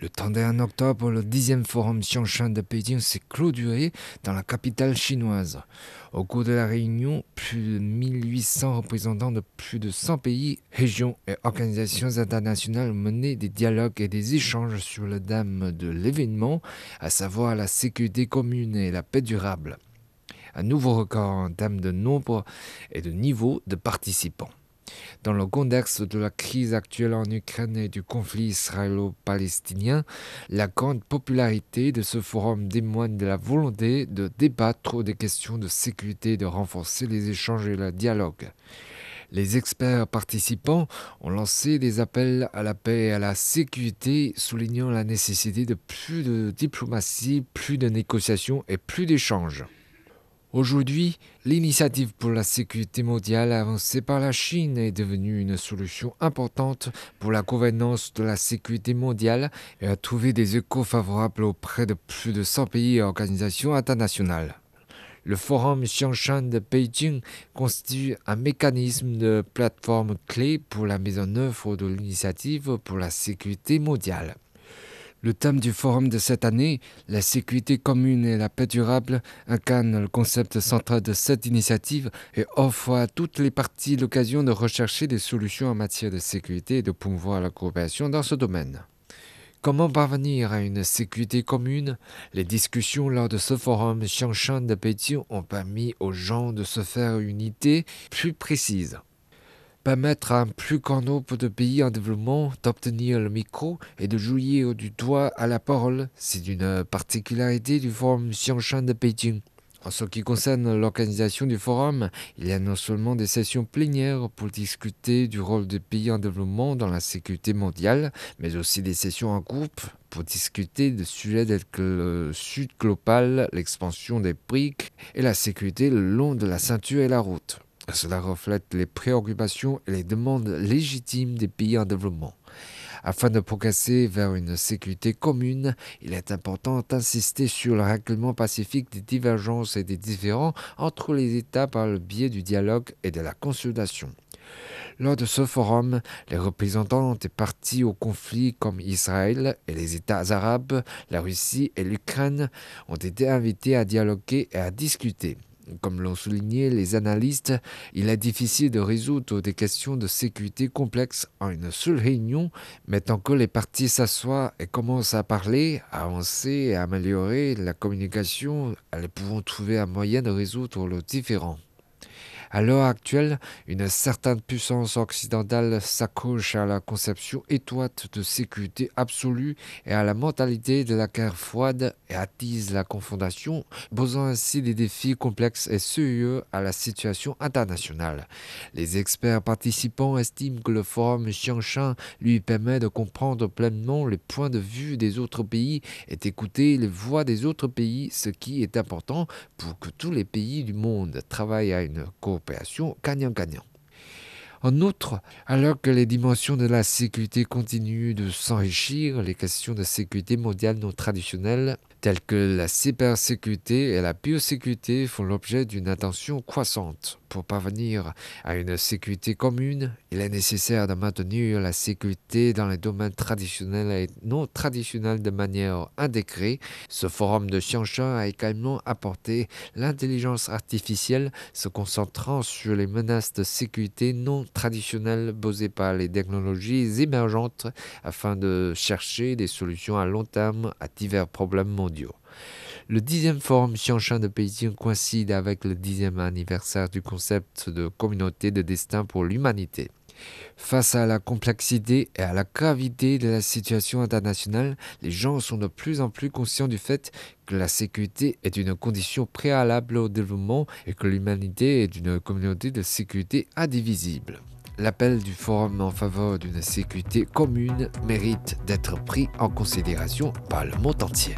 Le 31 octobre, le 10e forum Xiangshan de Pékin s'est clôturé dans la capitale chinoise. Au cours de la réunion, plus de 1800 représentants de plus de 100 pays, régions et organisations internationales mené des dialogues et des échanges sur le thème de l'événement, à savoir la sécurité commune et la paix durable. Un nouveau record en termes de nombre et de niveau de participants. Dans le contexte de la crise actuelle en Ukraine et du conflit israélo-palestinien, la grande popularité de ce forum témoigne de la volonté de débattre des questions de sécurité et de renforcer les échanges et le dialogue. Les experts participants ont lancé des appels à la paix et à la sécurité, soulignant la nécessité de plus de diplomatie, plus de négociations et plus d'échanges. Aujourd'hui, l'initiative pour la sécurité mondiale avancée par la Chine est devenue une solution importante pour la gouvernance de la sécurité mondiale et a trouvé des échos favorables auprès de plus de 100 pays et organisations internationales. Le forum Xiangshan de Beijing constitue un mécanisme de plateforme clé pour la mise en œuvre de l'initiative pour la sécurité mondiale. Le thème du forum de cette année, la sécurité commune et la paix durable, incarne le concept central de cette initiative et offre à toutes les parties l'occasion de rechercher des solutions en matière de sécurité et de promouvoir la coopération dans ce domaine. Comment parvenir à une sécurité commune? Les discussions lors de ce forum Xiangshan de Pékin ont permis aux gens de se faire une idée plus précise permettre à un plus grand nombre de pays en développement d'obtenir le micro et de jouir du droit à la parole. C'est une particularité du forum Xiangshan de Pékin. En ce qui concerne l'organisation du forum, il y a non seulement des sessions plénières pour discuter du rôle des pays en développement dans la sécurité mondiale, mais aussi des sessions en groupe pour discuter de sujets tels que le sud global, l'expansion des briques et la sécurité le long de la ceinture et la route. Cela reflète les préoccupations et les demandes légitimes des pays en développement. Afin de progresser vers une sécurité commune, il est important d'insister sur le règlement pacifique des divergences et des différends entre les États par le biais du dialogue et de la consultation. Lors de ce forum, les représentants des partis au conflit comme Israël et les États arabes, la Russie et l'Ukraine ont été invités à dialoguer et à discuter. Comme l'ont souligné les analystes, il est difficile de résoudre des questions de sécurité complexes en une seule réunion, mais tant que les parties s'assoient et commencent à parler, à avancer et à améliorer la communication, elles pourront trouver un moyen de résoudre le différend. À l'heure actuelle, une certaine puissance occidentale s'accroche à la conception étroite de sécurité absolue et à la mentalité de la guerre froide et attise la confondation, posant ainsi des défis complexes et sérieux à la situation internationale. Les experts participants estiment que le forum Xiangshan lui permet de comprendre pleinement les points de vue des autres pays et d'écouter les voix des autres pays, ce qui est important pour que tous les pays du monde travaillent à une coopération gagnant-gagnant. En outre, alors que les dimensions de la sécurité continuent de s'enrichir, les questions de sécurité mondiale non traditionnelles telles que la cybersécurité et la biosécurité font l'objet d'une attention croissante. Pour parvenir à une sécurité commune, il est nécessaire de maintenir la sécurité dans les domaines traditionnels et non traditionnels de manière intégrée. Ce forum de Xiangshan a également apporté l'intelligence artificielle, se concentrant sur les menaces de sécurité non traditionnelles posées par les technologies émergentes afin de chercher des solutions à long terme à divers problèmes mondiaux. Le dixième forum Xiangshan de Pékin coïncide avec le dixième anniversaire du concept de communauté de destin pour l'humanité. Face à la complexité et à la gravité de la situation internationale, les gens sont de plus en plus conscients du fait que la sécurité est une condition préalable au développement et que l'humanité est une communauté de sécurité indivisible. L'appel du forum en faveur d'une sécurité commune mérite d'être pris en considération par le monde entier.